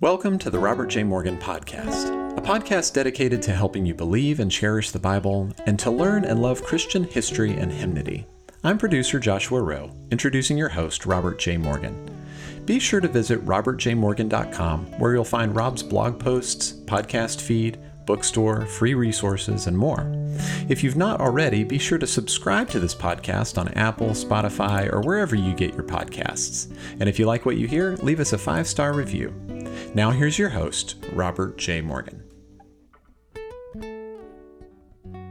Welcome to the Robert J. Morgan Podcast, a podcast dedicated to helping you believe and cherish the Bible and to learn and love Christian history and hymnody. I'm producer Joshua Rowe, introducing your host, Robert J. Morgan. Be sure to visit robertjmorgan.com, where you'll find Rob's blog posts, podcast feed, bookstore, free resources, and more. If you've not already, be sure to subscribe to this podcast on Apple, Spotify, or wherever you get your podcasts. And if you like what you hear, leave us a five star review. Now, here's your host, Robert J. Morgan.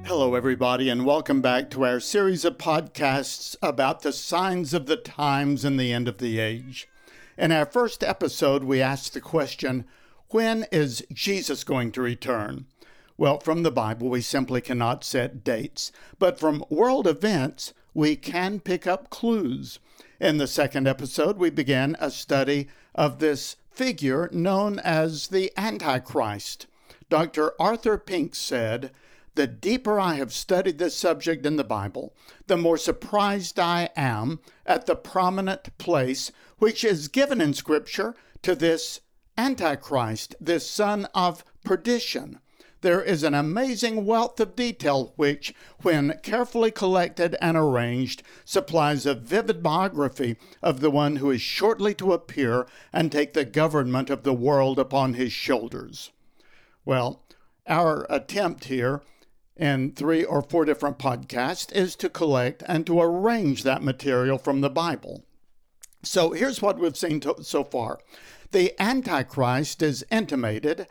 Hello, everybody, and welcome back to our series of podcasts about the signs of the times and the end of the age. In our first episode, we asked the question when is Jesus going to return? Well, from the Bible, we simply cannot set dates, but from world events, we can pick up clues. In the second episode, we began a study of this figure known as the Antichrist. Dr. Arthur Pink said, The deeper I have studied this subject in the Bible, the more surprised I am at the prominent place which is given in Scripture to this Antichrist, this son of perdition. There is an amazing wealth of detail which, when carefully collected and arranged, supplies a vivid biography of the one who is shortly to appear and take the government of the world upon his shoulders. Well, our attempt here in three or four different podcasts is to collect and to arrange that material from the Bible. So here's what we've seen to, so far. The Antichrist is intimated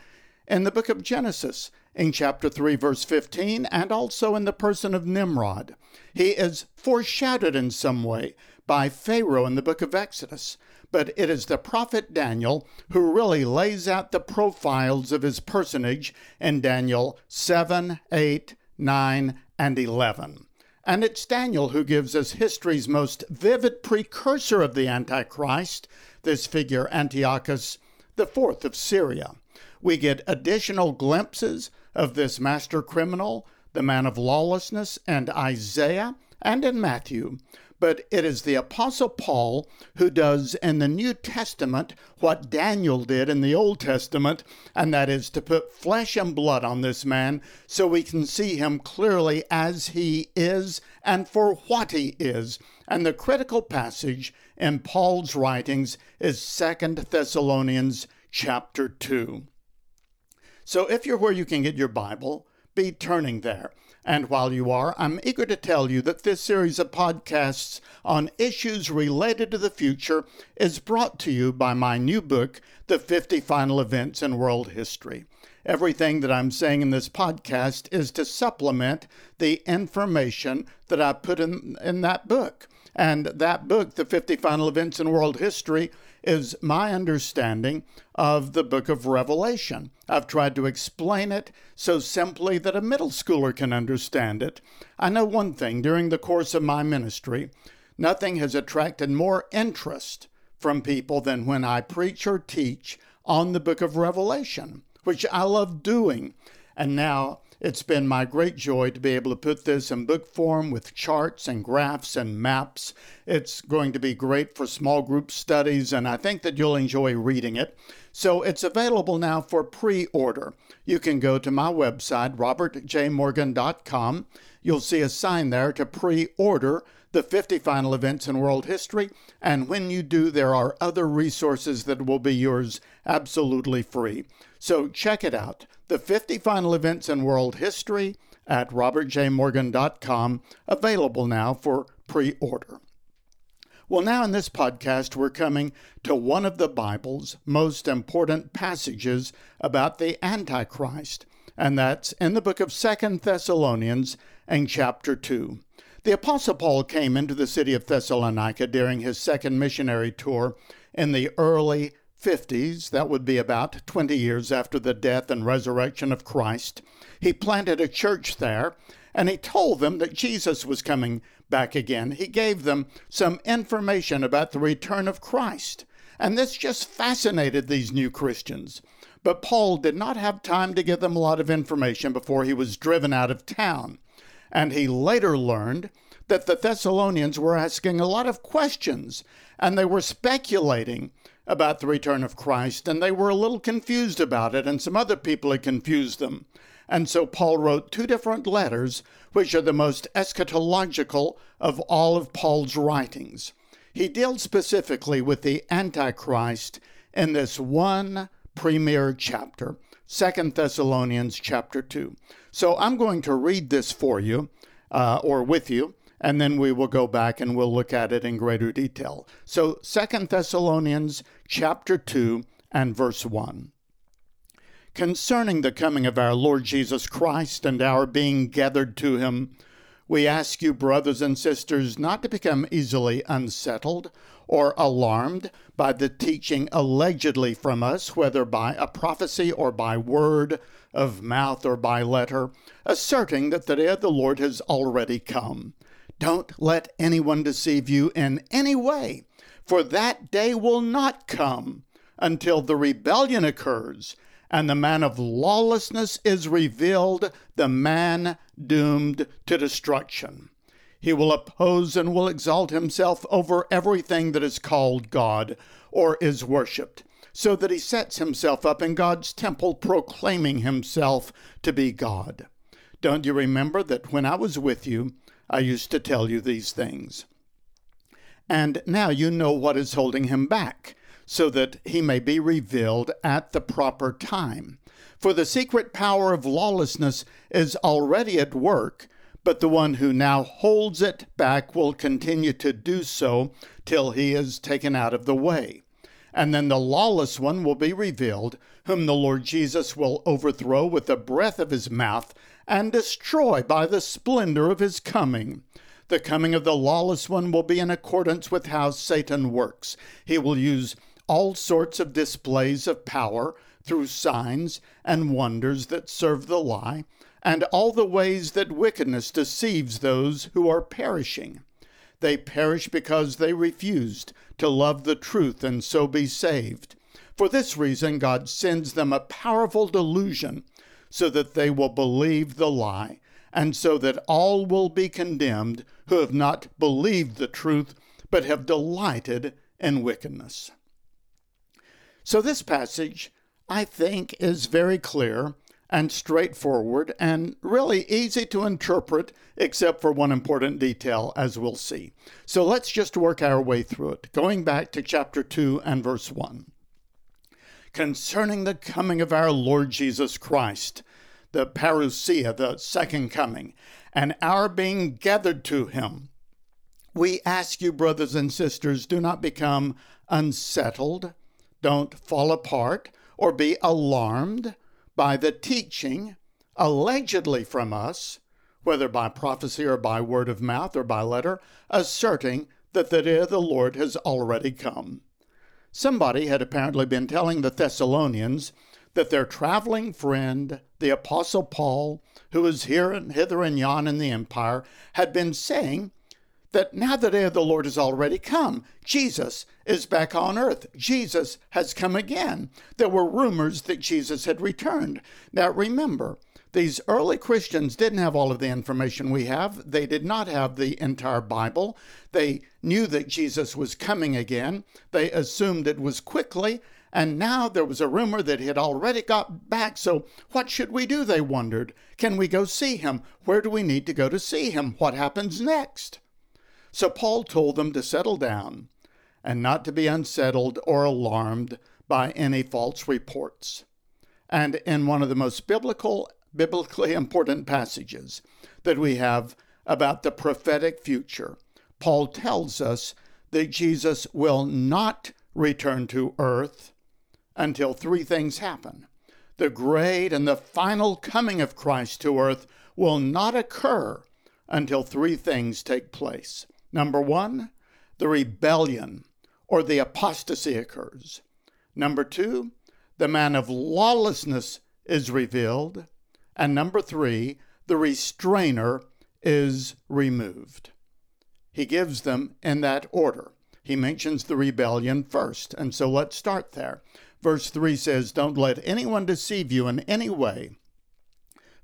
in the book of Genesis, in chapter 3, verse 15, and also in the person of Nimrod. He is foreshadowed in some way by Pharaoh in the book of Exodus, but it is the prophet Daniel who really lays out the profiles of his personage in Daniel 7, 8, 9, and 11. And it's Daniel who gives us history's most vivid precursor of the Antichrist, this figure Antiochus IV of Syria. We get additional glimpses of this master criminal, the man of lawlessness, and Isaiah, and in Matthew. But it is the Apostle Paul who does in the New Testament what Daniel did in the Old Testament, and that is to put flesh and blood on this man so we can see him clearly as he is and for what he is. And the critical passage in Paul's writings is Second Thessalonians chapter 2. So if you're where you can get your Bible, be turning there. And while you are, I'm eager to tell you that this series of podcasts on issues related to the future is brought to you by my new book, The 50 Final Events in World History. Everything that I'm saying in this podcast is to supplement the information that I put in, in that book. And that book, The 50 Final Events in World History, is my understanding of the book of Revelation. I've tried to explain it so simply that a middle schooler can understand it. I know one thing during the course of my ministry, nothing has attracted more interest from people than when I preach or teach on the book of Revelation, which I love doing. And now it's been my great joy to be able to put this in book form with charts and graphs and maps. It's going to be great for small group studies, and I think that you'll enjoy reading it. So it's available now for pre order. You can go to my website, robertjmorgan.com. You'll see a sign there to pre order the 50 final events in world history. And when you do, there are other resources that will be yours absolutely free. So check it out. The 50 final events in world history at robertjmorgan.com, available now for pre order. Well, now in this podcast, we're coming to one of the Bible's most important passages about the Antichrist, and that's in the book of Second Thessalonians and chapter 2. The Apostle Paul came into the city of Thessalonica during his second missionary tour in the early 50s, that would be about 20 years after the death and resurrection of Christ. He planted a church there and he told them that Jesus was coming back again. He gave them some information about the return of Christ. And this just fascinated these new Christians. But Paul did not have time to give them a lot of information before he was driven out of town. And he later learned that the Thessalonians were asking a lot of questions and they were speculating about the return of Christ, and they were a little confused about it, and some other people had confused them. And so Paul wrote two different letters, which are the most eschatological of all of Paul's writings. He deals specifically with the Antichrist in this one premier chapter, Second Thessalonians chapter 2. So I'm going to read this for you, uh, or with you, and then we will go back and we'll look at it in greater detail. So Second Thessalonians chapter 2 and verse 1. Concerning the coming of our Lord Jesus Christ and our being gathered to him, we ask you, brothers and sisters, not to become easily unsettled or alarmed by the teaching allegedly from us, whether by a prophecy or by word of mouth or by letter, asserting that the day of the Lord has already come. Don't let anyone deceive you in any way, for that day will not come until the rebellion occurs and the man of lawlessness is revealed, the man doomed to destruction. He will oppose and will exalt himself over everything that is called God or is worshiped, so that he sets himself up in God's temple, proclaiming himself to be God. Don't you remember that when I was with you, I used to tell you these things? And now you know what is holding him back so that he may be revealed at the proper time. For the secret power of lawlessness is already at work, but the one who now holds it back will continue to do so till he is taken out of the way. And then the lawless one will be revealed, whom the Lord Jesus will overthrow with the breath of his mouth and destroy by the splendor of his coming. The coming of the lawless one will be in accordance with how Satan works. He will use all sorts of displays of power through signs and wonders that serve the lie, and all the ways that wickedness deceives those who are perishing. They perish because they refused to love the truth and so be saved. For this reason, God sends them a powerful delusion so that they will believe the lie, and so that all will be condemned who have not believed the truth but have delighted in wickedness. So, this passage, I think, is very clear and straightforward and really easy to interpret, except for one important detail, as we'll see. So, let's just work our way through it. Going back to chapter 2 and verse 1. Concerning the coming of our Lord Jesus Christ, the parousia, the second coming, and our being gathered to him, we ask you, brothers and sisters, do not become unsettled don't fall apart or be alarmed by the teaching allegedly from us, whether by prophecy or by word of mouth or by letter, asserting that the day of the Lord has already come. Somebody had apparently been telling the Thessalonians that their traveling friend, the Apostle Paul, who was here and hither and yon in the empire, had been saying that now the eh, day of the Lord has already come. Jesus is back on earth. Jesus has come again. There were rumors that Jesus had returned. Now remember, these early Christians didn't have all of the information we have. They did not have the entire Bible. They knew that Jesus was coming again. They assumed it was quickly. And now there was a rumor that he had already got back. So, what should we do? They wondered. Can we go see him? Where do we need to go to see him? What happens next? So Paul told them to settle down and not to be unsettled or alarmed by any false reports. And in one of the most biblical, biblically important passages that we have about the prophetic future, Paul tells us that Jesus will not return to earth until three things happen. The great and the final coming of Christ to earth will not occur until three things take place. Number one, the rebellion or the apostasy occurs. Number two, the man of lawlessness is revealed. And number three, the restrainer is removed. He gives them in that order. He mentions the rebellion first, and so let's start there. Verse 3 says, Don't let anyone deceive you in any way,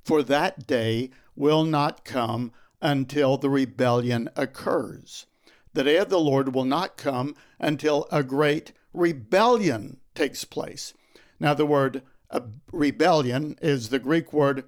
for that day will not come until the rebellion occurs. The day of the Lord will not come until a great rebellion takes place. Now, the word rebellion is the Greek word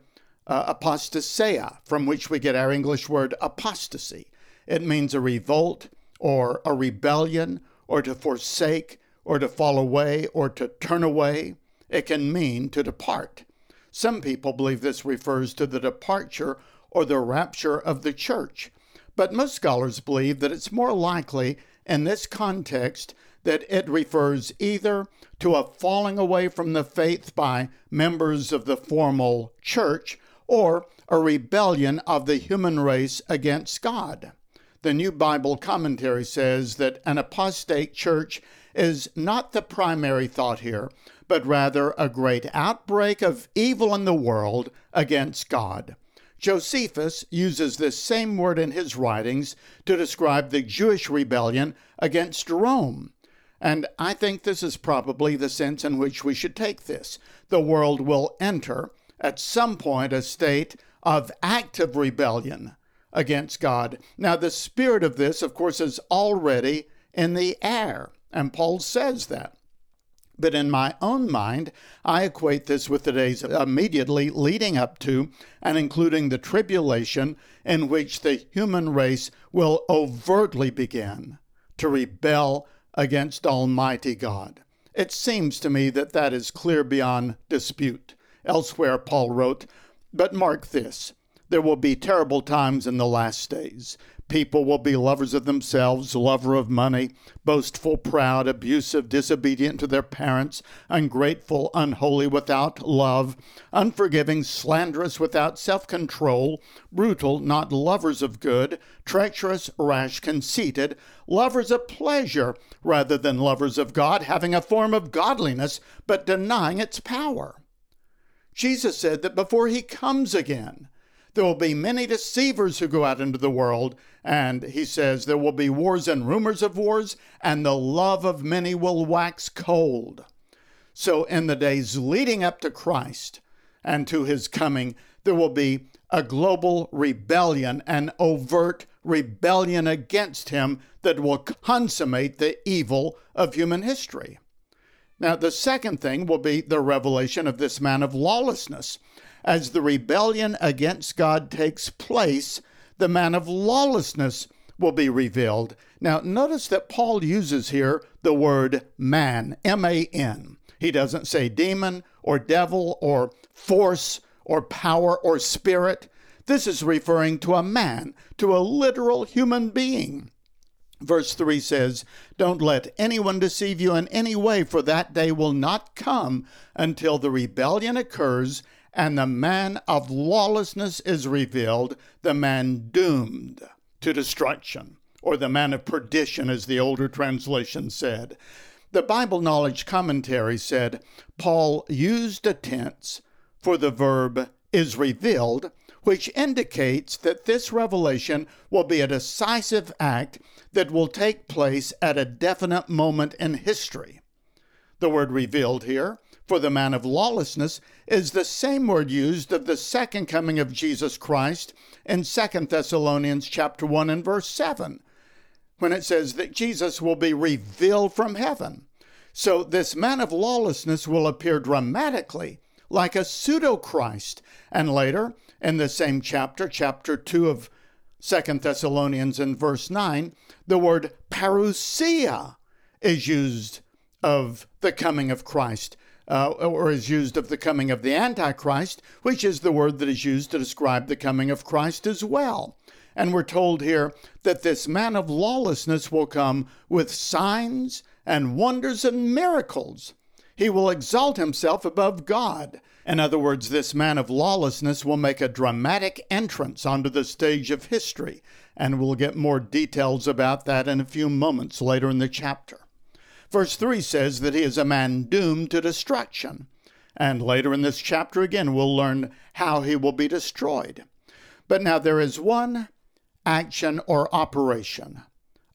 uh, apostasia, from which we get our English word apostasy. It means a revolt or a rebellion or to forsake or to fall away or to turn away. It can mean to depart. Some people believe this refers to the departure or the rapture of the church, but most scholars believe that it's more likely in this context that it refers either to a falling away from the faith by members of the formal church or a rebellion of the human race against God. The New Bible Commentary says that an apostate church is not the primary thought here, but rather a great outbreak of evil in the world against God. Josephus uses this same word in his writings to describe the Jewish rebellion against Rome. And I think this is probably the sense in which we should take this. The world will enter, at some point, a state of active rebellion against God. Now, the spirit of this, of course, is already in the air, and Paul says that. But in my own mind, I equate this with the days immediately leading up to and including the tribulation in which the human race will overtly begin to rebel against Almighty God. It seems to me that that is clear beyond dispute. Elsewhere, Paul wrote, But mark this there will be terrible times in the last days. People will be lovers of themselves, lover of money, boastful, proud, abusive, disobedient to their parents, ungrateful, unholy, without love, unforgiving, slanderous, without self control, brutal, not lovers of good, treacherous, rash, conceited, lovers of pleasure rather than lovers of God, having a form of godliness, but denying its power. Jesus said that before he comes again, there will be many deceivers who go out into the world. And he says there will be wars and rumors of wars, and the love of many will wax cold. So, in the days leading up to Christ and to his coming, there will be a global rebellion, an overt rebellion against him that will consummate the evil of human history. Now, the second thing will be the revelation of this man of lawlessness. As the rebellion against God takes place, the man of lawlessness will be revealed. Now, notice that Paul uses here the word man, M A N. He doesn't say demon or devil or force or power or spirit. This is referring to a man, to a literal human being. Verse 3 says, Don't let anyone deceive you in any way, for that day will not come until the rebellion occurs and the man of lawlessness is revealed, the man doomed to destruction, or the man of perdition, as the older translation said. The Bible Knowledge Commentary said Paul used a tense for the verb is revealed, which indicates that this revelation will be a decisive act that will take place at a definite moment in history. The word revealed here for the man of lawlessness is the same word used of the second coming of Jesus Christ in 2 Thessalonians chapter 1 and verse 7 when it says that Jesus will be revealed from heaven. So this man of lawlessness will appear dramatically like a pseudo Christ and later in the same chapter chapter 2 of 2 Thessalonians in verse 9 the word parousia is used of the coming of Christ uh, or is used of the coming of the Antichrist, which is the word that is used to describe the coming of Christ as well. And we're told here that this man of lawlessness will come with signs and wonders and miracles. He will exalt himself above God. In other words, this man of lawlessness will make a dramatic entrance onto the stage of history, and we'll get more details about that in a few moments later in the chapter. Verse 3 says that he is a man doomed to destruction. And later in this chapter, again, we'll learn how he will be destroyed. But now there is one action or operation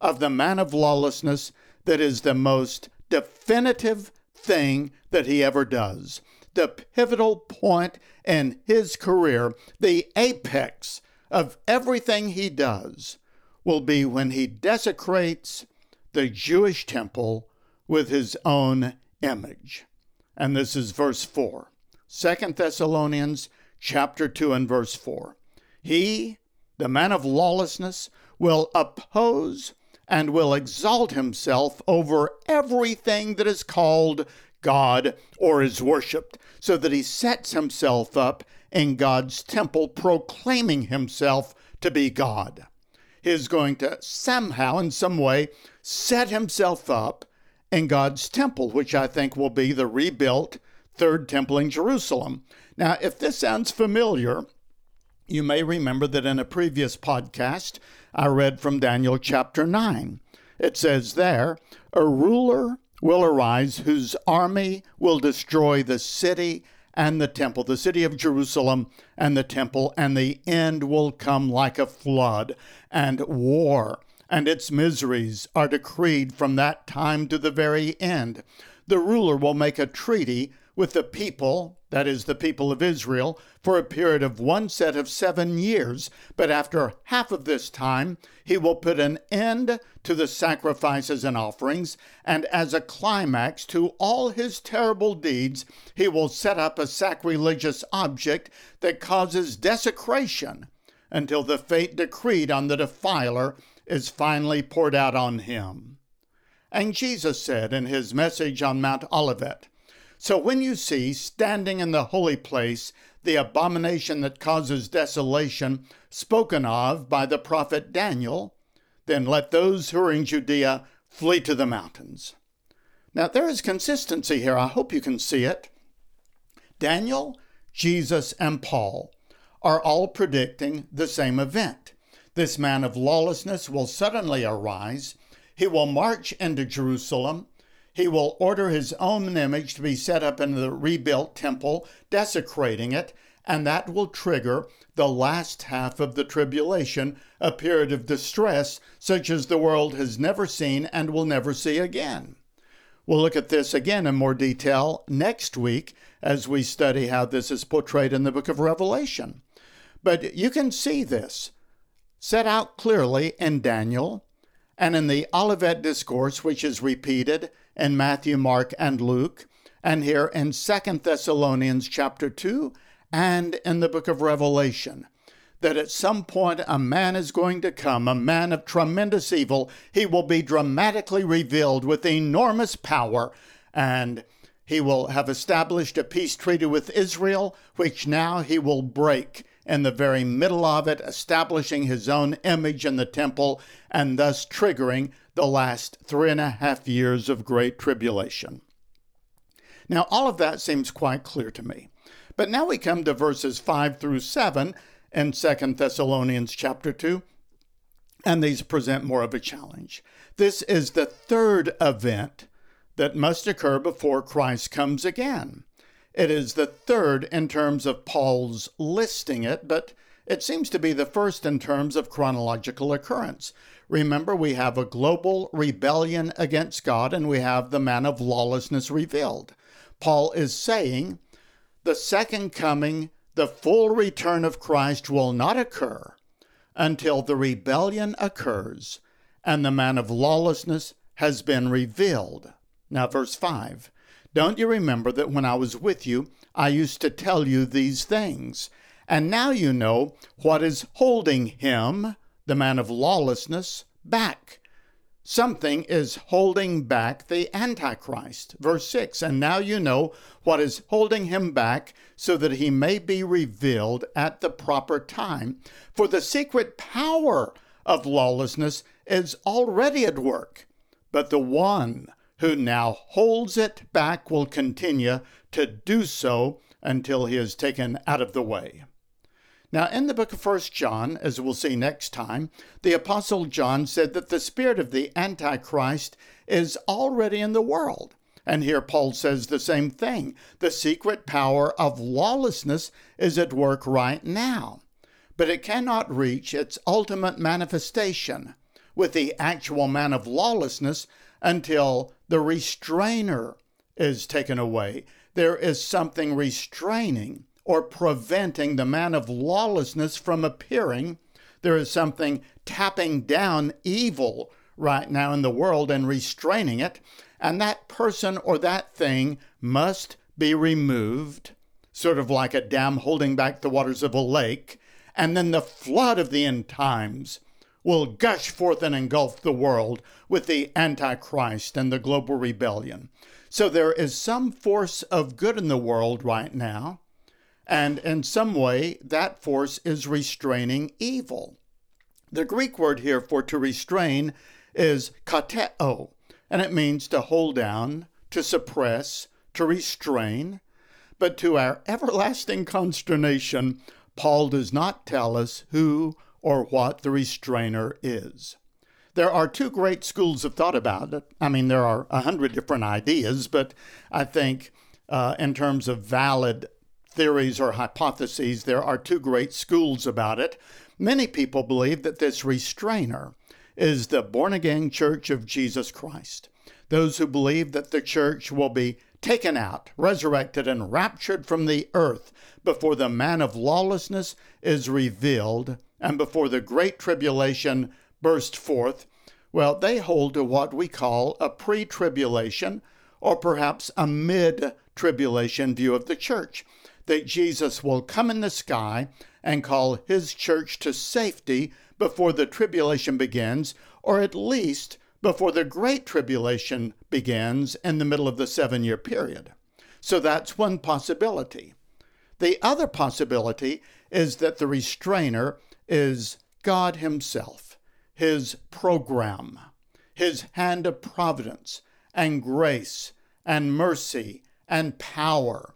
of the man of lawlessness that is the most definitive thing that he ever does. The pivotal point in his career, the apex of everything he does, will be when he desecrates the Jewish temple with his own image. And this is verse 4. 2 Thessalonians chapter 2 and verse 4. He, the man of lawlessness, will oppose and will exalt himself over everything that is called God or is worshiped, so that he sets himself up in God's temple, proclaiming himself to be God. He is going to somehow, in some way, set himself up in God's temple, which I think will be the rebuilt third temple in Jerusalem. Now, if this sounds familiar, you may remember that in a previous podcast, I read from Daniel chapter 9. It says there, A ruler will arise whose army will destroy the city and the temple, the city of Jerusalem and the temple, and the end will come like a flood, and war and its miseries are decreed from that time to the very end. The ruler will make a treaty with the people, that is, the people of Israel, for a period of one set of seven years. But after half of this time, he will put an end to the sacrifices and offerings, and as a climax to all his terrible deeds, he will set up a sacrilegious object that causes desecration until the fate decreed on the defiler is finally poured out on him. And Jesus said in his message on Mount Olivet, so when you see standing in the holy place the abomination that causes desolation spoken of by the prophet Daniel, then let those who are in Judea flee to the mountains. Now there is consistency here. I hope you can see it. Daniel, Jesus, and Paul are all predicting the same event. This man of lawlessness will suddenly arise. He will march into Jerusalem he will order his own image to be set up in the rebuilt temple, desecrating it, and that will trigger the last half of the tribulation, a period of distress such as the world has never seen and will never see again. We'll look at this again in more detail next week as we study how this is portrayed in the book of Revelation. But you can see this set out clearly in Daniel and in the Olivet Discourse, which is repeated in Matthew, Mark, and Luke, and here in Second Thessalonians chapter 2 and in the book of Revelation. That at some point a man is going to come, a man of tremendous evil. He will be dramatically revealed with enormous power, and he will have established a peace treaty with Israel, which now he will break in the very middle of it, establishing his own image in the temple and thus triggering the last three and a half years of great tribulation. Now, all of that seems quite clear to me. But now we come to verses 5 through 7 in 2 Thessalonians chapter 2, and these present more of a challenge. This is the third event that must occur before Christ comes again. It is the third in terms of Paul's listing it, but it seems to be the first in terms of chronological occurrence. Remember, we have a global rebellion against God and we have the man of lawlessness revealed. Paul is saying the second coming, the full return of Christ will not occur until the rebellion occurs and the man of lawlessness has been revealed. Now, verse 5 don't you remember that when I was with you, I used to tell you these things? And now you know what is holding him, the man of lawlessness, back. Something is holding back the Antichrist. Verse 6 And now you know what is holding him back, so that he may be revealed at the proper time. For the secret power of lawlessness is already at work, but the one who now holds it back will continue to do so until he is taken out of the way. Now, in the book of 1 John, as we'll see next time, the Apostle John said that the spirit of the Antichrist is already in the world. And here Paul says the same thing. The secret power of lawlessness is at work right now, but it cannot reach its ultimate manifestation with the actual man of lawlessness until the restrainer is taken away. There is something restraining or preventing the man of lawlessness from appearing. There is something tapping down evil right now in the world and restraining it. and that person or that thing must be removed, sort of like a dam holding back the waters of a lake, and then the flood of the end times will gush forth and engulf the world with the Antichrist and the global rebellion. So there is some force of good in the world right now, and in some way that force is restraining evil. The Greek word here for to restrain is katecho, and it means to hold down, to suppress, to restrain. But to our everlasting consternation, Paul does not tell us who or what the restrainer is. There are two great schools of thought about it. I mean, there are a hundred different ideas, but I think uh, in terms of valid theories or hypotheses, there are two great schools about it. Many people believe that this restrainer is the born again church of Jesus Christ. Those who believe that the church will be taken out, resurrected, and raptured from the earth before the man of lawlessness is revealed and before the great tribulation burst forth, well, they hold to what we call a pre tribulation or perhaps a mid tribulation view of the church. That Jesus will come in the sky and call his church to safety before the tribulation begins, or at least before the Great Tribulation begins in the middle of the seven year period. So that's one possibility. The other possibility is that the restrainer is God Himself, His program, His hand of providence and grace and mercy and power,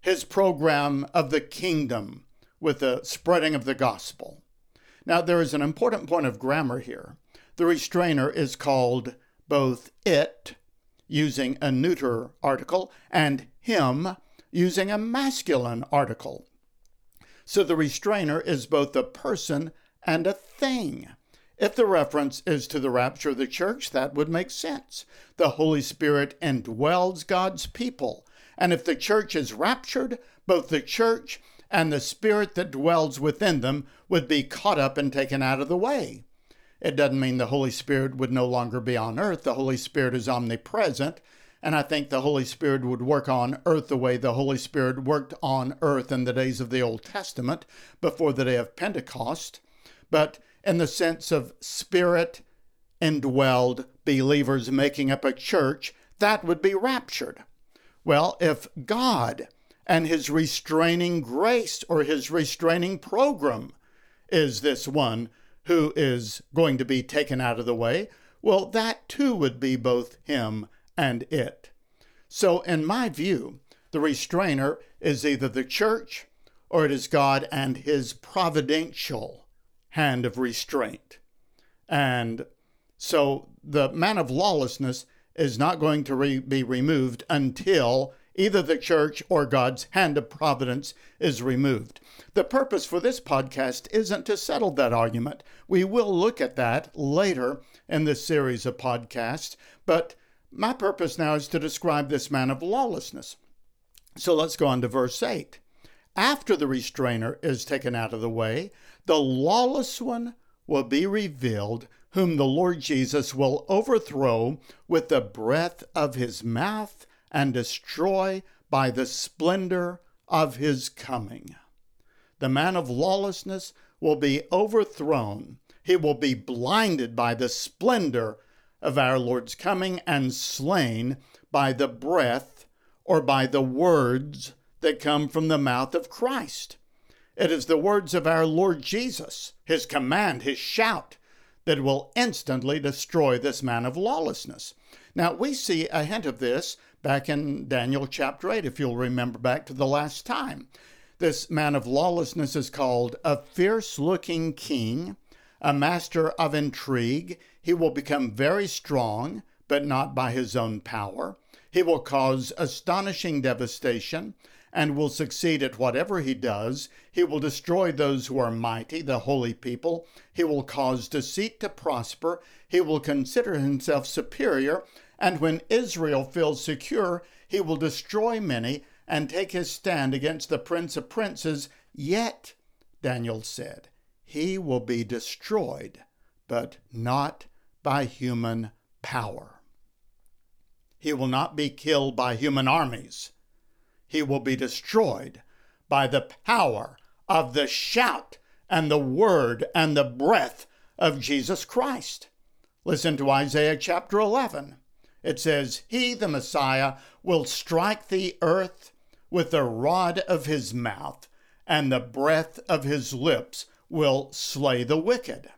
His program of the kingdom with the spreading of the gospel. Now, there is an important point of grammar here. The restrainer is called both it, using a neuter article, and him, using a masculine article. So the restrainer is both a person and a thing. If the reference is to the rapture of the church, that would make sense. The Holy Spirit indwells God's people. And if the church is raptured, both the church and the spirit that dwells within them would be caught up and taken out of the way. It doesn't mean the Holy Spirit would no longer be on earth. The Holy Spirit is omnipresent. And I think the Holy Spirit would work on earth the way the Holy Spirit worked on earth in the days of the Old Testament before the day of Pentecost. But in the sense of spirit indwelled believers making up a church, that would be raptured. Well, if God and his restraining grace or his restraining program is this one who is going to be taken out of the way, well, that too would be both him and it. So, in my view, the restrainer is either the church or it is God and his providential hand of restraint. And so the man of lawlessness is not going to re- be removed until either the church or God's hand of providence is removed. The purpose for this podcast isn't to settle that argument. We will look at that later in this series of podcasts, but my purpose now is to describe this man of lawlessness. So let's go on to verse 8. After the restrainer is taken out of the way, the lawless one will be revealed, whom the Lord Jesus will overthrow with the breath of his mouth and destroy by the splendor of his coming. The man of lawlessness will be overthrown. He will be blinded by the splendor of our Lord's coming and slain by the breath or by the words that come from the mouth of Christ. It is the words of our Lord Jesus, his command, his shout, that will instantly destroy this man of lawlessness. Now, we see a hint of this back in Daniel chapter 8, if you'll remember back to the last time. This man of lawlessness is called a fierce looking king, a master of intrigue. He will become very strong, but not by his own power. He will cause astonishing devastation and will succeed at whatever he does. He will destroy those who are mighty, the holy people. He will cause deceit to prosper. He will consider himself superior and when Israel feels secure, he will destroy many and take his stand against the prince of princes. Yet, Daniel said, he will be destroyed, but not by human power. he will not be killed by human armies. He will be destroyed by the power of the shout and the word and the breath of Jesus Christ. Listen to Isaiah chapter 11. It says, He, the Messiah, will strike the earth with the rod of his mouth, and the breath of his lips will slay the wicked.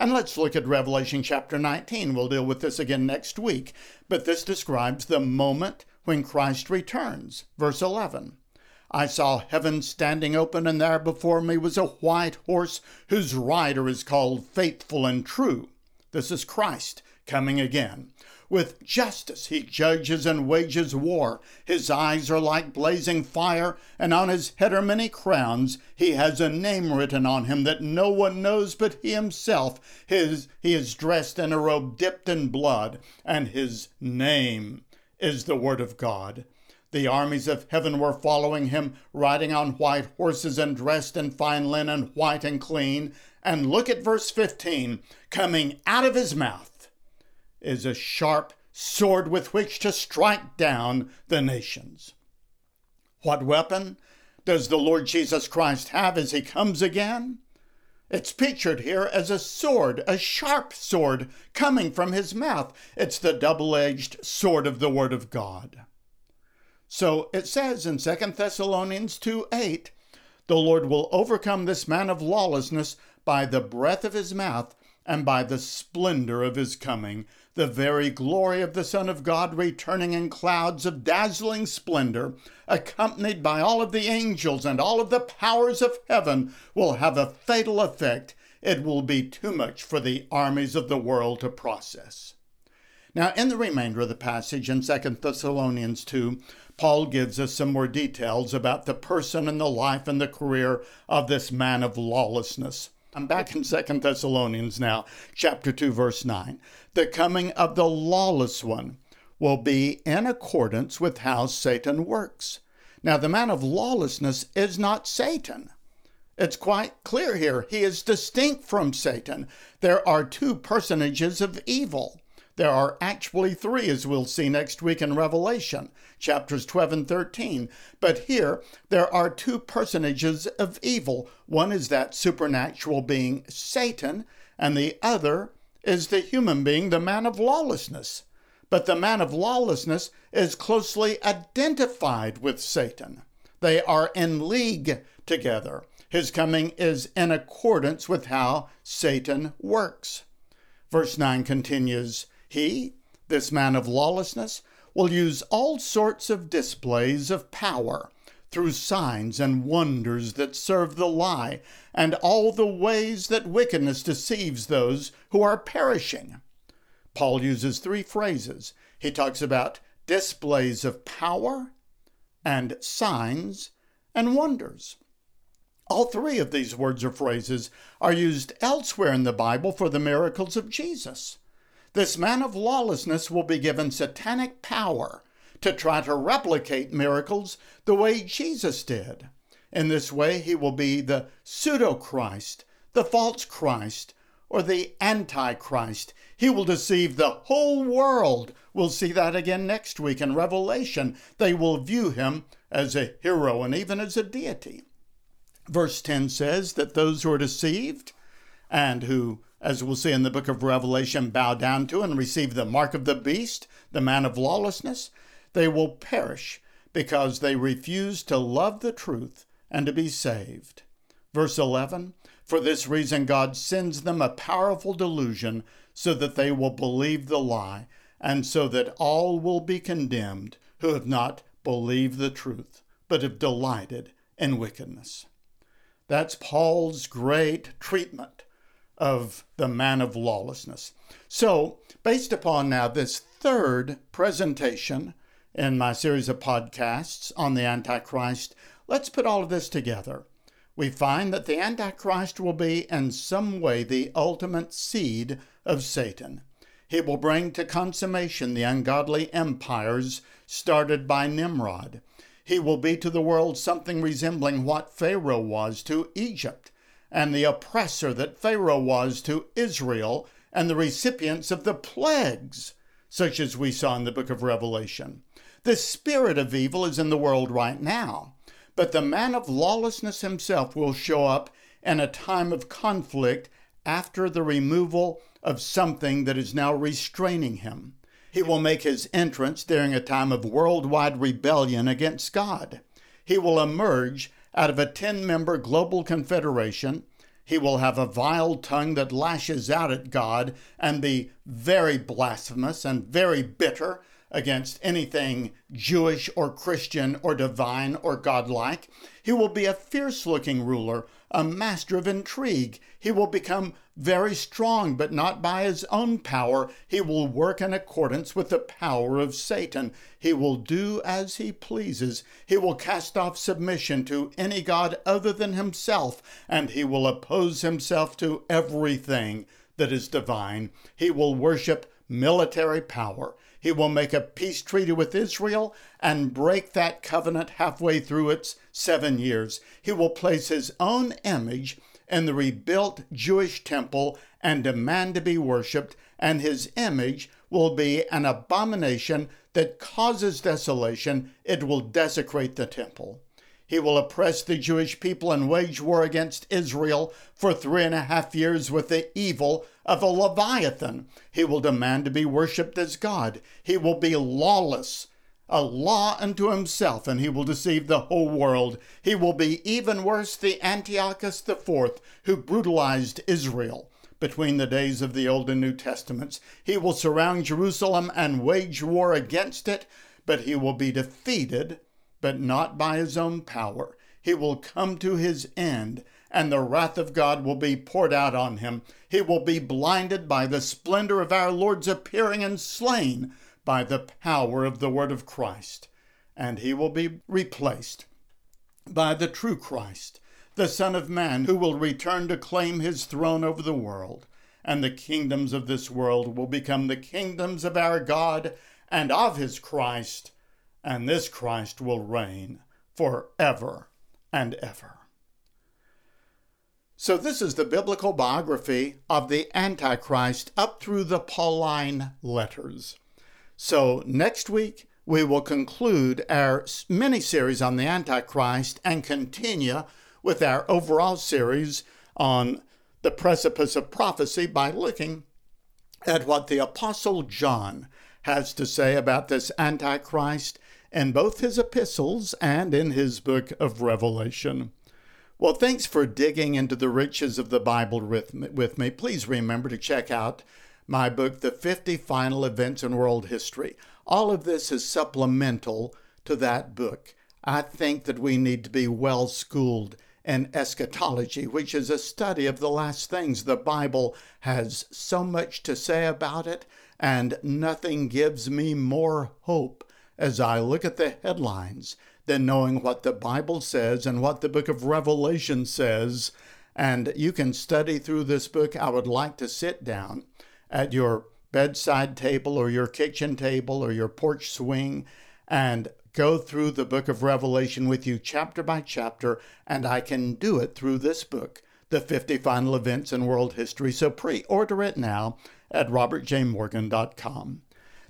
And let's look at Revelation chapter 19. We'll deal with this again next week. But this describes the moment when Christ returns. Verse 11 I saw heaven standing open, and there before me was a white horse whose rider is called Faithful and True. This is Christ coming again. With justice he judges and wages war. His eyes are like blazing fire, and on his head are many crowns. He has a name written on him that no one knows but he himself. His, he is dressed in a robe dipped in blood, and his name is the Word of God. The armies of heaven were following him, riding on white horses and dressed in fine linen, white and clean. And look at verse 15 coming out of his mouth is a sharp sword with which to strike down the nations. What weapon does the Lord Jesus Christ have as he comes again? It's pictured here as a sword, a sharp sword coming from his mouth. It's the double edged sword of the Word of God. So it says in 2 Thessalonians 2 8, the Lord will overcome this man of lawlessness by the breath of his mouth and by the splendor of his coming the very glory of the Son of God returning in clouds of dazzling splendor, accompanied by all of the angels and all of the powers of heaven, will have a fatal effect. It will be too much for the armies of the world to process. Now, in the remainder of the passage in 2 Thessalonians 2, Paul gives us some more details about the person and the life and the career of this man of lawlessness. I'm back in Second Thessalonians now, chapter 2, verse 9. The coming of the lawless one will be in accordance with how Satan works. Now, the man of lawlessness is not Satan. It's quite clear here. He is distinct from Satan. There are two personages of evil. There are actually three, as we'll see next week in Revelation, chapters 12 and 13. But here, there are two personages of evil. One is that supernatural being Satan, and the other is the human being, the man of lawlessness. But the man of lawlessness is closely identified with Satan. They are in league together. His coming is in accordance with how Satan works. Verse 9 continues he, this man of lawlessness, will use all sorts of displays of power through signs and wonders that serve the lie, and all the ways that wickedness deceives those who are perishing. Paul uses three phrases. He talks about displays of power, and signs, and wonders. All three of these words or phrases are used elsewhere in the Bible for the miracles of Jesus. This man of lawlessness will be given satanic power to try to replicate miracles the way Jesus did. In this way, he will be the pseudo Christ, the false Christ, or the Antichrist. He will deceive the whole world. We'll see that again next week in Revelation. They will view him as a hero and even as a deity. Verse 10 says that those who are deceived and who as we'll see in the book of Revelation, bow down to and receive the mark of the beast, the man of lawlessness, they will perish because they refuse to love the truth and to be saved. Verse 11 For this reason, God sends them a powerful delusion so that they will believe the lie, and so that all will be condemned who have not believed the truth, but have delighted in wickedness. That's Paul's great treatment of the man of lawlessness. So, based upon now this third presentation in my series of podcasts on the Antichrist, let's put all of this together. We find that the Antichrist will be in some way the ultimate seed of Satan. He will bring to consummation the ungodly empires started by Nimrod. He will be to the world something resembling what Pharaoh was to Egypt and the oppressor that Pharaoh was to Israel and the recipients of the plagues such as we saw in the book of Revelation. The spirit of evil is in the world right now, but the man of lawlessness himself will show up in a time of conflict after the removal of something that is now restraining him. He will make his entrance during a time of worldwide rebellion against God. He will emerge out of a 10 member global confederation. He will have a vile tongue that lashes out at God and be very blasphemous and very bitter against anything Jewish or Christian or divine or godlike. He will be a fierce looking ruler, a master of intrigue. He will become very strong, but not by his own power. He will work in accordance with the power of Satan. He will do as he pleases. He will cast off submission to any God other than himself, and he will oppose himself to everything that is divine. He will worship military power. He will make a peace treaty with Israel and break that covenant halfway through its seven years. He will place his own image in the rebuilt Jewish temple and demand to be worshiped, and his image will be an abomination that causes desolation. It will desecrate the temple. He will oppress the Jewish people and wage war against Israel for three and a half years with the evil of a Leviathan. He will demand to be worshipped as God. He will be lawless, a law unto himself, and he will deceive the whole world. He will be even worse the Antiochus IV, who brutalized Israel between the days of the Old and New Testaments. He will surround Jerusalem and wage war against it, but he will be defeated but not by his own power. He will come to his end, and the wrath of God will be poured out on him. He will be blinded by the splendor of our Lord's appearing and slain by the power of the word of Christ. And he will be replaced by the true Christ, the Son of Man, who will return to claim his throne over the world. And the kingdoms of this world will become the kingdoms of our God and of his Christ and this Christ will reign forever and ever. So, this is the biblical biography of the Antichrist up through the Pauline letters. So, next week, we will conclude our mini series on the Antichrist and continue with our overall series on the precipice of prophecy by looking at what the Apostle John has to say about this Antichrist in both his epistles and in his book of Revelation. Well, thanks for digging into the riches of the Bible with me. Please remember to check out my book, The 50 Final Events in World History. All of this is supplemental to that book. I think that we need to be well schooled in eschatology, which is a study of the last things. The Bible has so much to say about it, and nothing gives me more hope as I look at the headlines than knowing what the Bible says and what the book of Revelation says. And you can study through this book. I would like to sit down at your bedside table or your kitchen table or your porch swing and go through the book of Revelation with you chapter by chapter, and I can do it through this book, The 50 Final Events in World History. So pre order it now at robertjmorgan.com.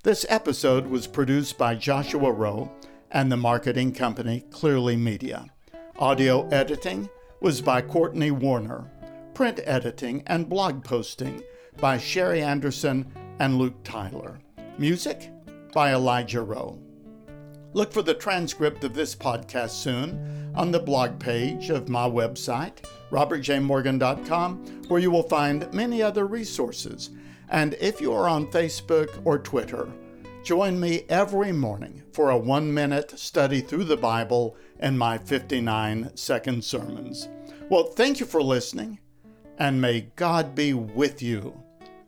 This episode was produced by Joshua Rowe and the marketing company Clearly Media. Audio editing was by Courtney Warner. Print editing and blog posting by Sherry Anderson and Luke Tyler. Music by Elijah Rowe. Look for the transcript of this podcast soon on the blog page of my website, robertjmorgan.com, where you will find many other resources and if you are on Facebook or Twitter, join me every morning for a one minute study through the Bible and my 59 second sermons. Well, thank you for listening, and may God be with you